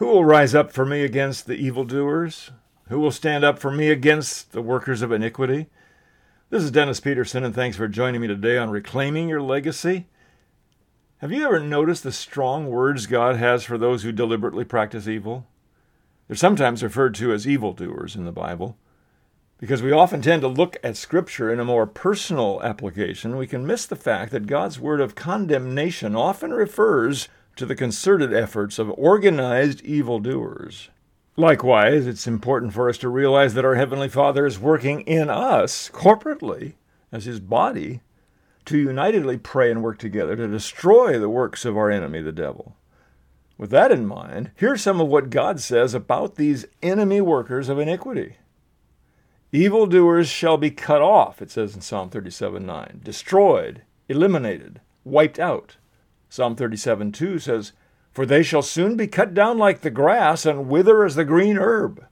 Who will rise up for me against the evildoers? Who will stand up for me against the workers of iniquity? This is Dennis Peterson, and thanks for joining me today on Reclaiming Your Legacy. Have you ever noticed the strong words God has for those who deliberately practice evil? They're sometimes referred to as evildoers in the Bible. Because we often tend to look at Scripture in a more personal application, we can miss the fact that God's word of condemnation often refers to the concerted efforts of organized evildoers. Likewise, it's important for us to realize that our Heavenly Father is working in us corporately as His body to unitedly pray and work together to destroy the works of our enemy, the devil. With that in mind, here's some of what God says about these enemy workers of iniquity. Evildoers shall be cut off, it says in Psalm 37 9, destroyed, eliminated, wiped out. Psalm 37 2 says, For they shall soon be cut down like the grass and wither as the green herb.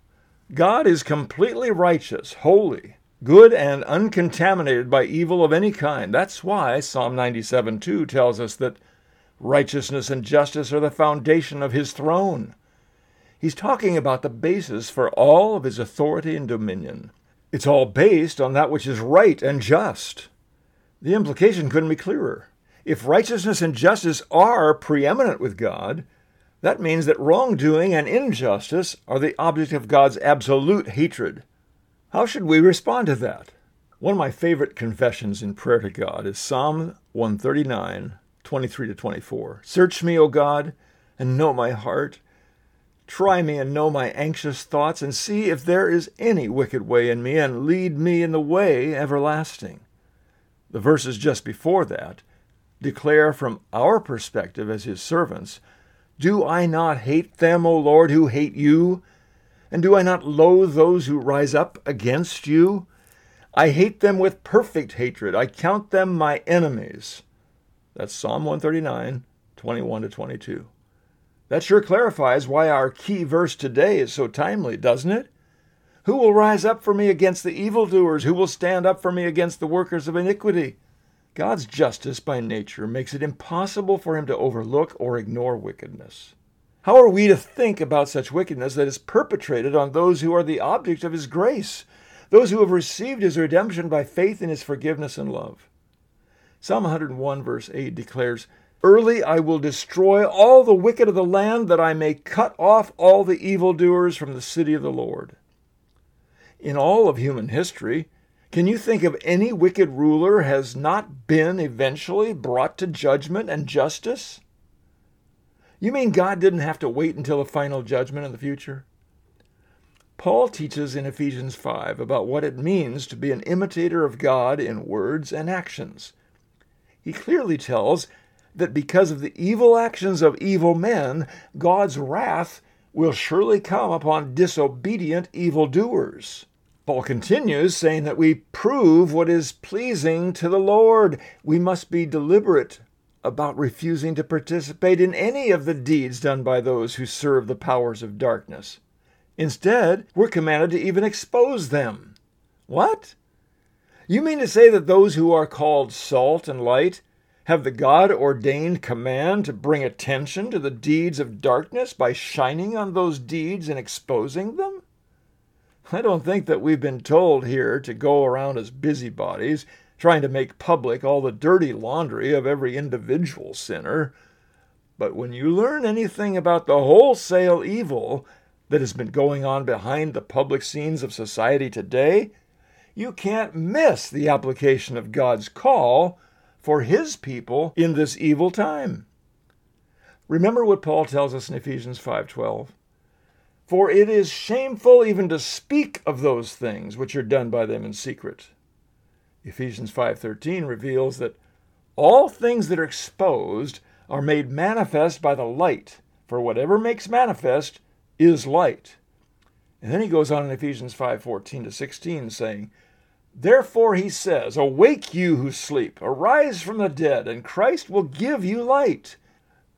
God is completely righteous, holy, good, and uncontaminated by evil of any kind. That's why Psalm 97 2 tells us that righteousness and justice are the foundation of his throne. He's talking about the basis for all of his authority and dominion. It's all based on that which is right and just. The implication couldn't be clearer. If righteousness and justice are preeminent with God, that means that wrongdoing and injustice are the object of God's absolute hatred. How should we respond to that? One of my favorite confessions in prayer to God is Psalm 139, 23 to 24. Search me, O God, and know my heart. Try me and know my anxious thoughts, and see if there is any wicked way in me, and lead me in the way everlasting. The verses just before that declare from our perspective as his servants Do I not hate them, O Lord, who hate you? And do I not loathe those who rise up against you? I hate them with perfect hatred. I count them my enemies. That's Psalm 139, 21 to 22. That sure clarifies why our key verse today is so timely, doesn't it? Who will rise up for me against the evildoers? Who will stand up for me against the workers of iniquity? God's justice by nature makes it impossible for him to overlook or ignore wickedness. How are we to think about such wickedness that is perpetrated on those who are the object of his grace, those who have received his redemption by faith in his forgiveness and love? Psalm 101, verse 8 declares, Early I will destroy all the wicked of the land, that I may cut off all the evildoers from the city of the Lord. In all of human history, can you think of any wicked ruler has not been eventually brought to judgment and justice? You mean God didn't have to wait until the final judgment in the future? Paul teaches in Ephesians 5 about what it means to be an imitator of God in words and actions. He clearly tells that because of the evil actions of evil men, God's wrath will surely come upon disobedient evildoers. Paul continues saying that we prove what is pleasing to the Lord. We must be deliberate about refusing to participate in any of the deeds done by those who serve the powers of darkness. Instead, we're commanded to even expose them. What? You mean to say that those who are called salt and light have the God ordained command to bring attention to the deeds of darkness by shining on those deeds and exposing them? I don't think that we've been told here to go around as busybodies, trying to make public all the dirty laundry of every individual sinner. But when you learn anything about the wholesale evil that has been going on behind the public scenes of society today, you can't miss the application of God's call for his people in this evil time. Remember what Paul tells us in Ephesians 5:12. For it is shameful even to speak of those things which are done by them in secret. Ephesians 5:13 reveals that all things that are exposed are made manifest by the light, for whatever makes manifest is light. And then he goes on in Ephesians 5:14 to 16 saying, Therefore he says, Awake you who sleep, arise from the dead, and Christ will give you light.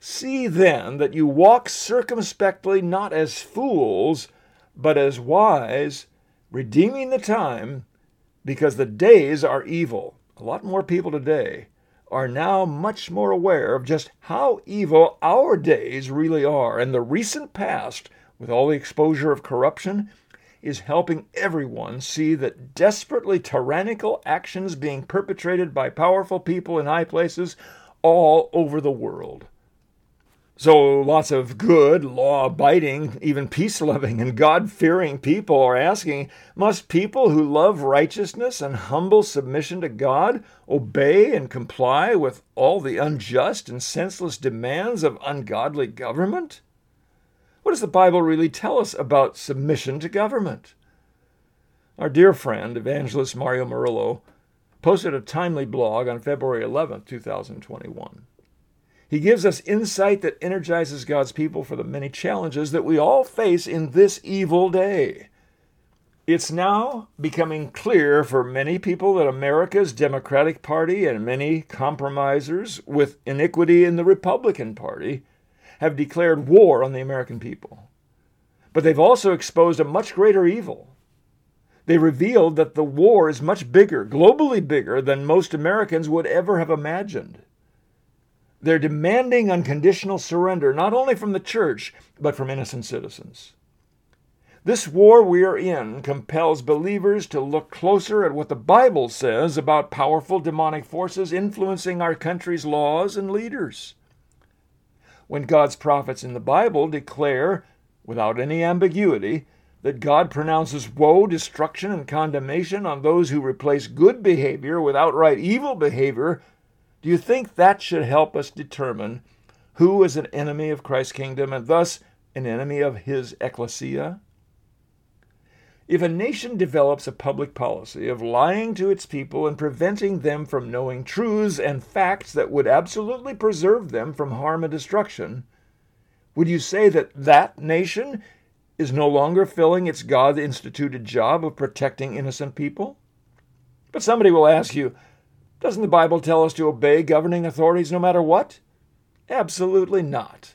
See then that you walk circumspectly, not as fools, but as wise, redeeming the time, because the days are evil. A lot more people today are now much more aware of just how evil our days really are, and the recent past, with all the exposure of corruption, is helping everyone see that desperately tyrannical actions being perpetrated by powerful people in high places all over the world. So, lots of good, law abiding, even peace loving, and God fearing people are asking Must people who love righteousness and humble submission to God obey and comply with all the unjust and senseless demands of ungodly government? What does the Bible really tell us about submission to government? Our dear friend, evangelist Mario Murillo, posted a timely blog on February 11, 2021. He gives us insight that energizes God's people for the many challenges that we all face in this evil day. It's now becoming clear for many people that America's Democratic Party and many compromisers with iniquity in the Republican Party have declared war on the American people. But they've also exposed a much greater evil. They revealed that the war is much bigger, globally bigger, than most Americans would ever have imagined. They're demanding unconditional surrender, not only from the church, but from innocent citizens. This war we are in compels believers to look closer at what the Bible says about powerful demonic forces influencing our country's laws and leaders when God's prophets in the Bible declare, without any ambiguity, that God pronounces woe, destruction, and condemnation on those who replace good behavior with outright evil behavior, do you think that should help us determine who is an enemy of Christ's kingdom and thus an enemy of his ecclesia? If a nation develops a public policy of lying to its people and preventing them from knowing truths and facts that would absolutely preserve them from harm and destruction, would you say that that nation is no longer filling its God instituted job of protecting innocent people? But somebody will ask you, doesn't the Bible tell us to obey governing authorities no matter what? Absolutely not.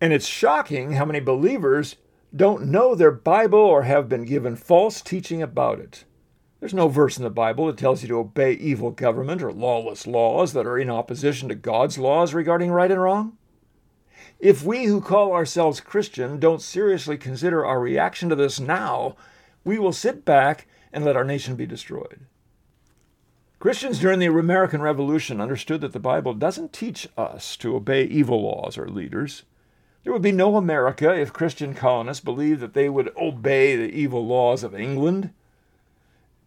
And it's shocking how many believers don't know their Bible or have been given false teaching about it. There's no verse in the Bible that tells you to obey evil government or lawless laws that are in opposition to God's laws regarding right and wrong. If we who call ourselves Christian don't seriously consider our reaction to this now, we will sit back and let our nation be destroyed. Christians during the American Revolution understood that the Bible doesn't teach us to obey evil laws or leaders. There would be no America if Christian colonists believed that they would obey the evil laws of England.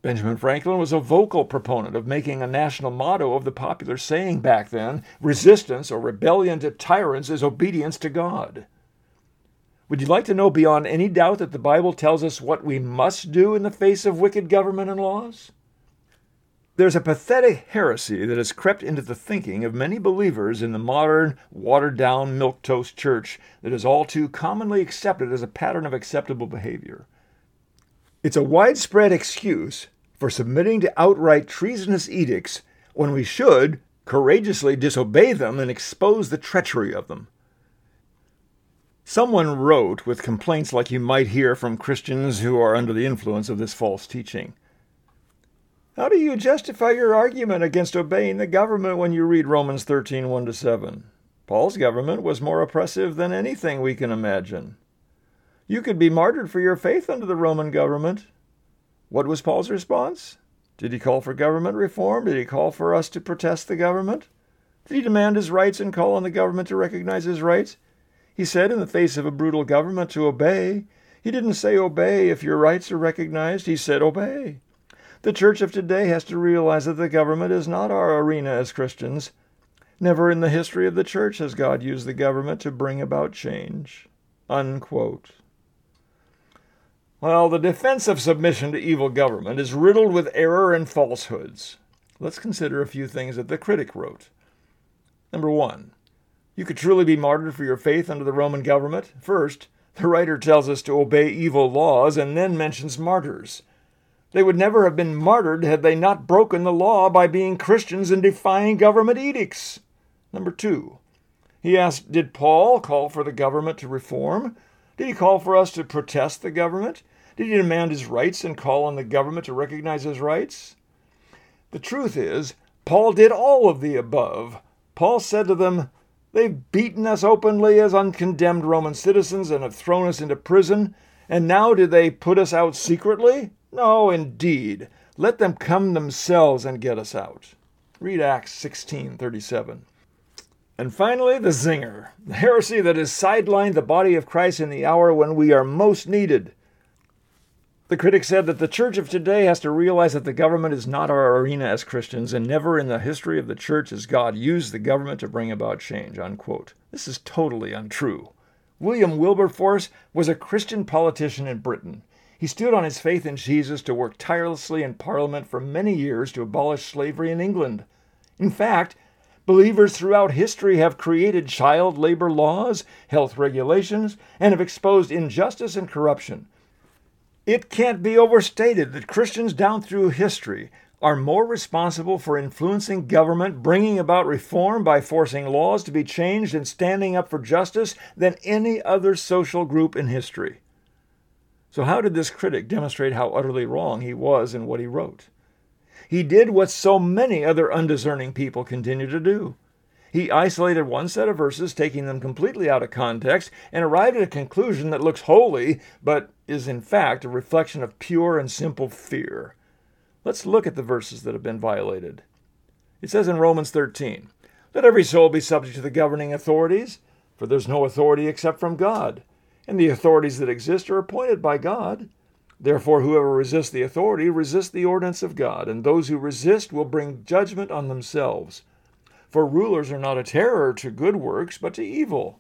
Benjamin Franklin was a vocal proponent of making a national motto of the popular saying back then resistance or rebellion to tyrants is obedience to God. Would you like to know beyond any doubt that the Bible tells us what we must do in the face of wicked government and laws? There's a pathetic heresy that has crept into the thinking of many believers in the modern, watered down, milquetoast church that is all too commonly accepted as a pattern of acceptable behavior. It's a widespread excuse for submitting to outright treasonous edicts when we should courageously disobey them and expose the treachery of them. Someone wrote with complaints like you might hear from Christians who are under the influence of this false teaching. How do you justify your argument against obeying the government when you read Romans 13 1 to 7? Paul's government was more oppressive than anything we can imagine. You could be martyred for your faith under the Roman government. What was Paul's response? Did he call for government reform? Did he call for us to protest the government? Did he demand his rights and call on the government to recognize his rights? He said, in the face of a brutal government, to obey. He didn't say obey if your rights are recognized. He said obey. The church of today has to realize that the government is not our arena as Christians. Never in the history of the church has God used the government to bring about change. Unquote. Well, the defense of submission to evil government is riddled with error and falsehoods. Let's consider a few things that the critic wrote. Number one, you could truly be martyred for your faith under the Roman government. First, the writer tells us to obey evil laws and then mentions martyrs. They would never have been martyred had they not broken the law by being Christians and defying government edicts. Number two, he asked, Did Paul call for the government to reform? Did he call for us to protest the government? Did he demand his rights and call on the government to recognize his rights? The truth is, Paul did all of the above. Paul said to them, They've beaten us openly as uncondemned Roman citizens and have thrown us into prison. And now do they put us out secretly? No, indeed. Let them come themselves and get us out. Read Acts 16:37. And finally, the zinger, the heresy that has sidelined the body of Christ in the hour when we are most needed. The critic said that the church of today has to realize that the government is not our arena as Christians, and never in the history of the church has God used the government to bring about change. Unquote. This is totally untrue. William Wilberforce was a Christian politician in Britain. He stood on his faith in Jesus to work tirelessly in Parliament for many years to abolish slavery in England. In fact, believers throughout history have created child labor laws, health regulations, and have exposed injustice and corruption. It can't be overstated that Christians down through history are more responsible for influencing government, bringing about reform by forcing laws to be changed and standing up for justice than any other social group in history. So, how did this critic demonstrate how utterly wrong he was in what he wrote? He did what so many other undiscerning people continue to do. He isolated one set of verses, taking them completely out of context, and arrived at a conclusion that looks holy, but is in fact a reflection of pure and simple fear. Let's look at the verses that have been violated. It says in Romans 13, Let every soul be subject to the governing authorities, for there's no authority except from God, and the authorities that exist are appointed by God. Therefore, whoever resists the authority resists the ordinance of God, and those who resist will bring judgment on themselves. For rulers are not a terror to good works, but to evil.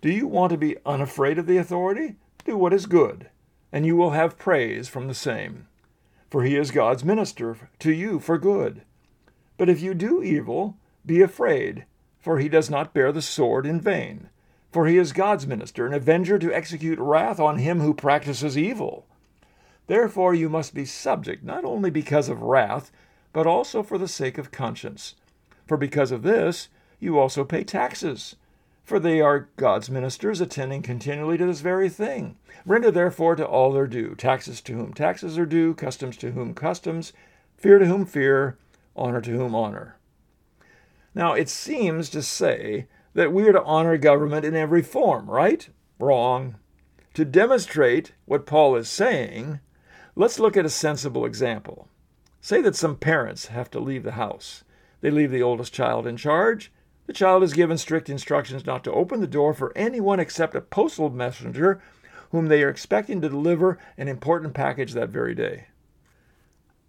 Do you want to be unafraid of the authority? Do what is good, and you will have praise from the same. For he is God's minister to you for good. But if you do evil, be afraid, for he does not bear the sword in vain. For he is God's minister, an avenger to execute wrath on him who practices evil. Therefore you must be subject, not only because of wrath, but also for the sake of conscience. For because of this, you also pay taxes. For they are God's ministers, attending continually to this very thing. Render therefore to all their due taxes to whom taxes are due, customs to whom customs, fear to whom fear, honor to whom honor. Now, it seems to say that we are to honor government in every form, right? Wrong. To demonstrate what Paul is saying, let's look at a sensible example. Say that some parents have to leave the house. They leave the oldest child in charge. The child is given strict instructions not to open the door for anyone except a postal messenger whom they are expecting to deliver an important package that very day.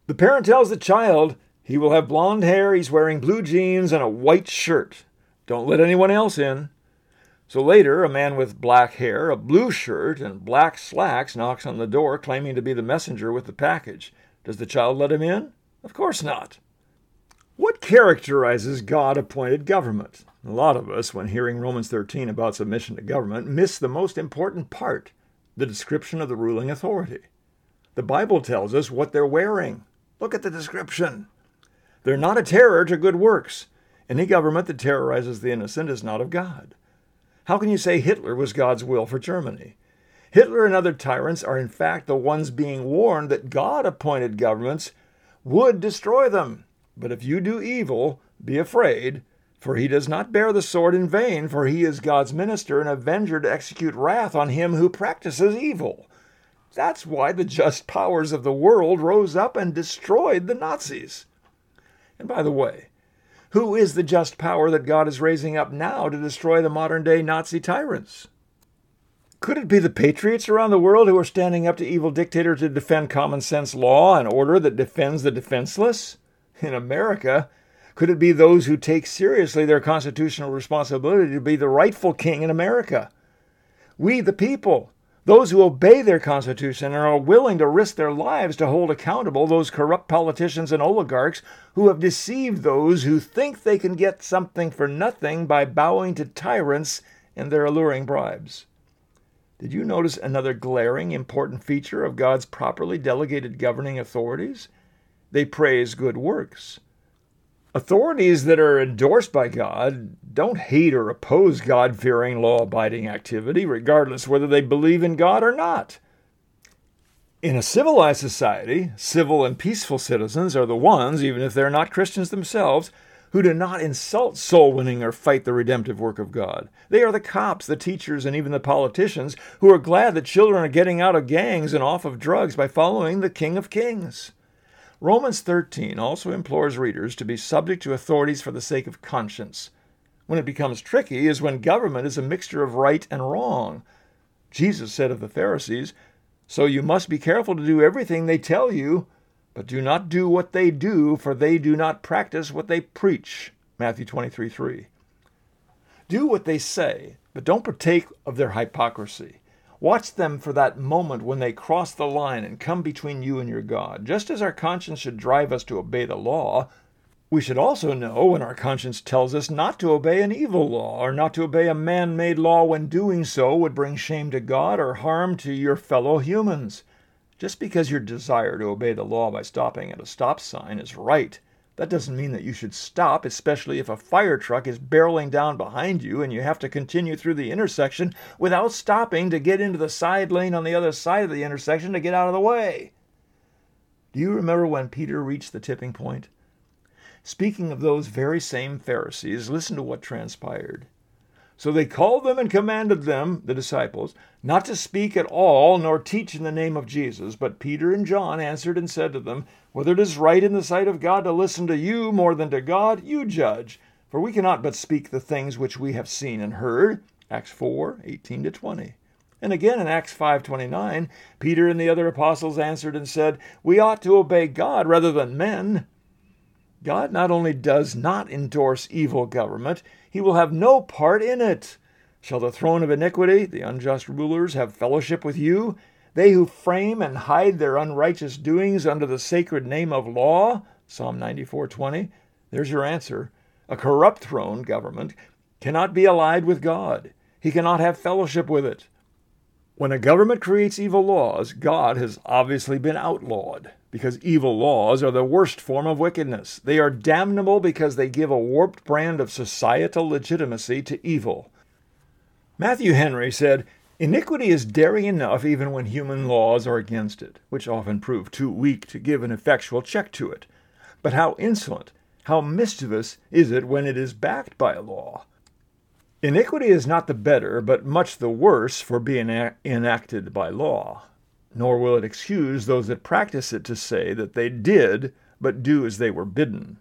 The parent tells the child he will have blonde hair, he's wearing blue jeans, and a white shirt. Don't let anyone else in. So later, a man with black hair, a blue shirt, and black slacks knocks on the door claiming to be the messenger with the package. Does the child let him in? Of course not. What characterizes God appointed government? A lot of us, when hearing Romans 13 about submission to government, miss the most important part the description of the ruling authority. The Bible tells us what they're wearing. Look at the description. They're not a terror to good works. Any government that terrorizes the innocent is not of God. How can you say Hitler was God's will for Germany? Hitler and other tyrants are in fact the ones being warned that God appointed governments would destroy them. But if you do evil, be afraid, for he does not bear the sword in vain, for he is God's minister and avenger to execute wrath on him who practices evil. That's why the just powers of the world rose up and destroyed the Nazis. And by the way, who is the just power that God is raising up now to destroy the modern day Nazi tyrants? Could it be the patriots around the world who are standing up to evil dictators to defend common sense law and order that defends the defenseless? in America? Could it be those who take seriously their constitutional responsibility to be the rightful king in America? We, the people, those who obey their constitution and are willing to risk their lives to hold accountable those corrupt politicians and oligarchs who have deceived those who think they can get something for nothing by bowing to tyrants and their alluring bribes. Did you notice another glaring important feature of God's properly delegated governing authorities? they praise good works. Authorities that are endorsed by God don't hate or oppose God fearing, law abiding activity, regardless whether they believe in God or not. In a civilized society, civil and peaceful citizens are the ones, even if they're not Christians themselves, who do not insult soul winning or fight the redemptive work of God. They are the cops, the teachers, and even the politicians who are glad that children are getting out of gangs and off of drugs by following the King of Kings. Romans 13 also implores readers to be subject to authorities for the sake of conscience. When it becomes tricky is when government is a mixture of right and wrong. Jesus said of the Pharisees, So you must be careful to do everything they tell you, but do not do what they do, for they do not practice what they preach. Matthew 23 3. Do what they say, but don't partake of their hypocrisy. Watch them for that moment when they cross the line and come between you and your God. Just as our conscience should drive us to obey the law, we should also know when our conscience tells us not to obey an evil law or not to obey a man made law when doing so would bring shame to God or harm to your fellow humans. Just because your desire to obey the law by stopping at a stop sign is right, that doesn't mean that you should stop, especially if a fire truck is barreling down behind you and you have to continue through the intersection without stopping to get into the side lane on the other side of the intersection to get out of the way. Do you remember when Peter reached the tipping point? Speaking of those very same Pharisees, listen to what transpired. So they called them and commanded them, the disciples, not to speak at all nor teach in the name of Jesus. But Peter and John answered and said to them, Whether it is right in the sight of God to listen to you more than to God, you judge. For we cannot but speak the things which we have seen and heard. Acts 4 18 to 20. And again in Acts 5:29, Peter and the other apostles answered and said, "We ought to obey God rather than men." God not only does not endorse evil government, he will have no part in it. Shall the throne of iniquity, the unjust rulers, have fellowship with you? They who frame and hide their unrighteous doings under the sacred name of law? Psalm 94:20. There's your answer. A corrupt throne government cannot be allied with God. He cannot have fellowship with it. When a government creates evil laws, God has obviously been outlawed because evil laws are the worst form of wickedness. They are damnable because they give a warped brand of societal legitimacy to evil. Matthew Henry said, Iniquity is daring enough even when human laws are against it, which often prove too weak to give an effectual check to it. But how insolent, how mischievous is it when it is backed by a law? Iniquity is not the better, but much the worse for being enacted by law nor will it excuse those that practice it to say that they did but do as they were bidden.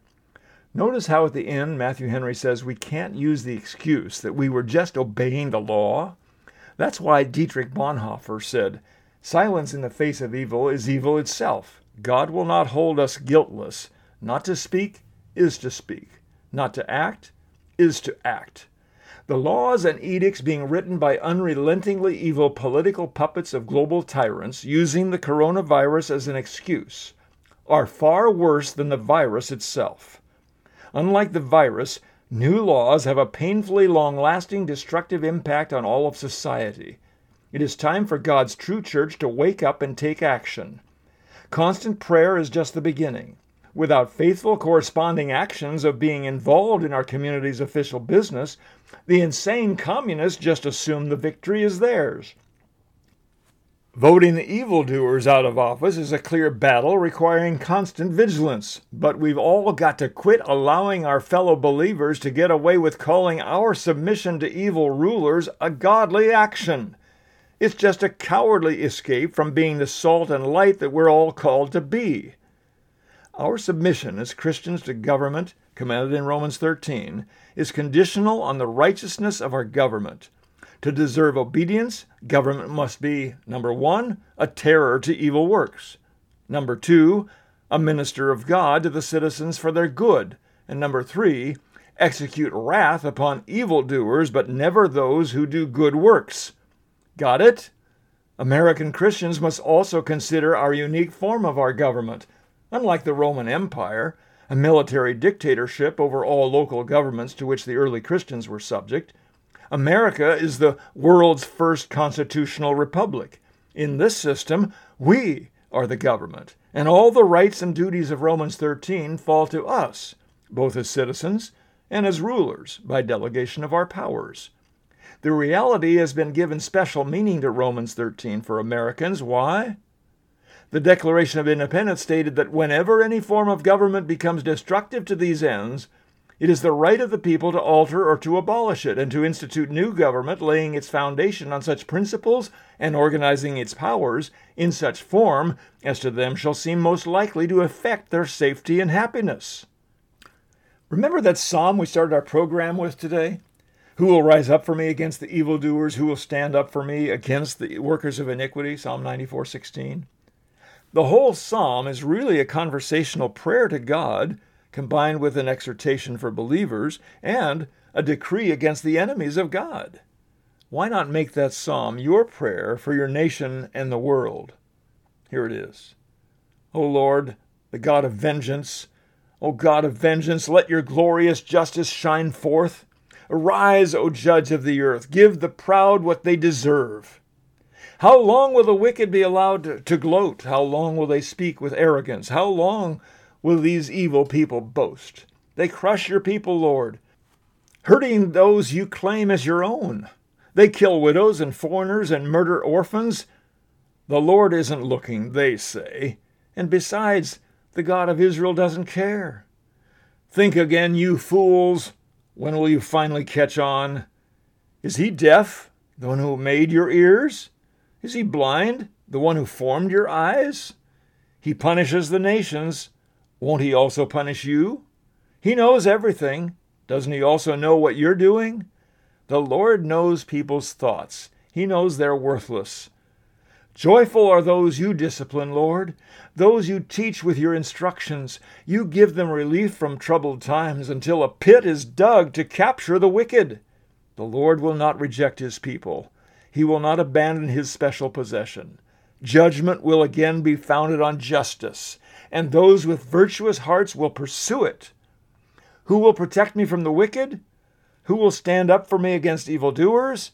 Notice how at the end Matthew Henry says we can't use the excuse that we were just obeying the law. That's why Dietrich Bonhoeffer said, Silence in the face of evil is evil itself. God will not hold us guiltless. Not to speak is to speak. Not to act is to act. The laws and edicts being written by unrelentingly evil political puppets of global tyrants using the coronavirus as an excuse are far worse than the virus itself. Unlike the virus, new laws have a painfully long lasting destructive impact on all of society. It is time for God's true church to wake up and take action. Constant prayer is just the beginning. Without faithful corresponding actions of being involved in our community's official business, the insane communists just assume the victory is theirs. Voting the evildoers out of office is a clear battle requiring constant vigilance, but we've all got to quit allowing our fellow believers to get away with calling our submission to evil rulers a godly action. It's just a cowardly escape from being the salt and light that we're all called to be. Our submission as Christians to government, commanded in Romans 13, is conditional on the righteousness of our government. To deserve obedience, government must be, number one, a terror to evil works, number two, a minister of God to the citizens for their good, and number three, execute wrath upon evildoers, but never those who do good works. Got it? American Christians must also consider our unique form of our government Unlike the Roman Empire, a military dictatorship over all local governments to which the early Christians were subject, America is the world's first constitutional republic. In this system, we are the government, and all the rights and duties of Romans 13 fall to us, both as citizens and as rulers by delegation of our powers. The reality has been given special meaning to Romans 13 for Americans. Why? The Declaration of Independence stated that whenever any form of government becomes destructive to these ends, it is the right of the people to alter or to abolish it, and to institute new government, laying its foundation on such principles and organizing its powers in such form as to them shall seem most likely to affect their safety and happiness. Remember that psalm we started our program with today? Who will rise up for me against the evildoers? Who will stand up for me against the workers of iniquity? Psalm 94:16. The whole psalm is really a conversational prayer to God, combined with an exhortation for believers and a decree against the enemies of God. Why not make that psalm your prayer for your nation and the world? Here it is. O Lord, the God of vengeance, O God of vengeance, let your glorious justice shine forth. Arise, O judge of the earth, give the proud what they deserve. How long will the wicked be allowed to gloat? How long will they speak with arrogance? How long will these evil people boast? They crush your people, Lord, hurting those you claim as your own. They kill widows and foreigners and murder orphans. The Lord isn't looking, they say. And besides, the God of Israel doesn't care. Think again, you fools. When will you finally catch on? Is he deaf, the one who made your ears? Is he blind, the one who formed your eyes? He punishes the nations. Won't he also punish you? He knows everything. Doesn't he also know what you're doing? The Lord knows people's thoughts. He knows they're worthless. Joyful are those you discipline, Lord, those you teach with your instructions. You give them relief from troubled times until a pit is dug to capture the wicked. The Lord will not reject his people. He will not abandon his special possession. Judgment will again be founded on justice, and those with virtuous hearts will pursue it. Who will protect me from the wicked? Who will stand up for me against evildoers?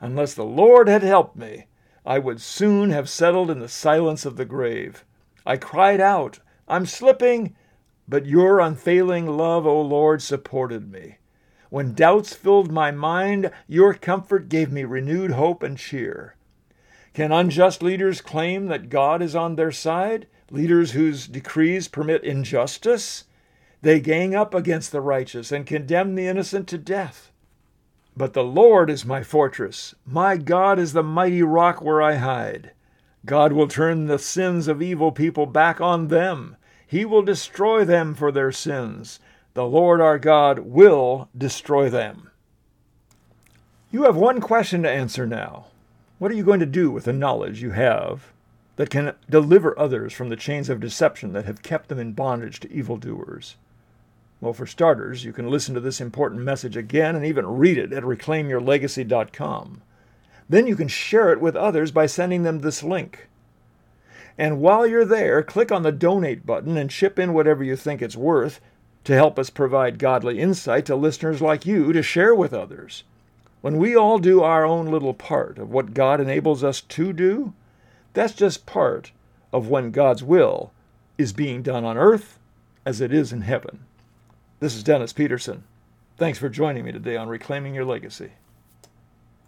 Unless the Lord had helped me, I would soon have settled in the silence of the grave. I cried out, I'm slipping, but your unfailing love, O Lord, supported me. When doubts filled my mind, your comfort gave me renewed hope and cheer. Can unjust leaders claim that God is on their side? Leaders whose decrees permit injustice? They gang up against the righteous and condemn the innocent to death. But the Lord is my fortress. My God is the mighty rock where I hide. God will turn the sins of evil people back on them. He will destroy them for their sins the Lord our God will destroy them. You have one question to answer now. What are you going to do with the knowledge you have that can deliver others from the chains of deception that have kept them in bondage to evildoers? Well, for starters, you can listen to this important message again and even read it at reclaimyourlegacy.com. Then you can share it with others by sending them this link. And while you're there, click on the donate button and chip in whatever you think it's worth to help us provide godly insight to listeners like you to share with others. When we all do our own little part of what God enables us to do, that's just part of when God's will is being done on earth as it is in heaven. This is Dennis Peterson. Thanks for joining me today on Reclaiming Your Legacy.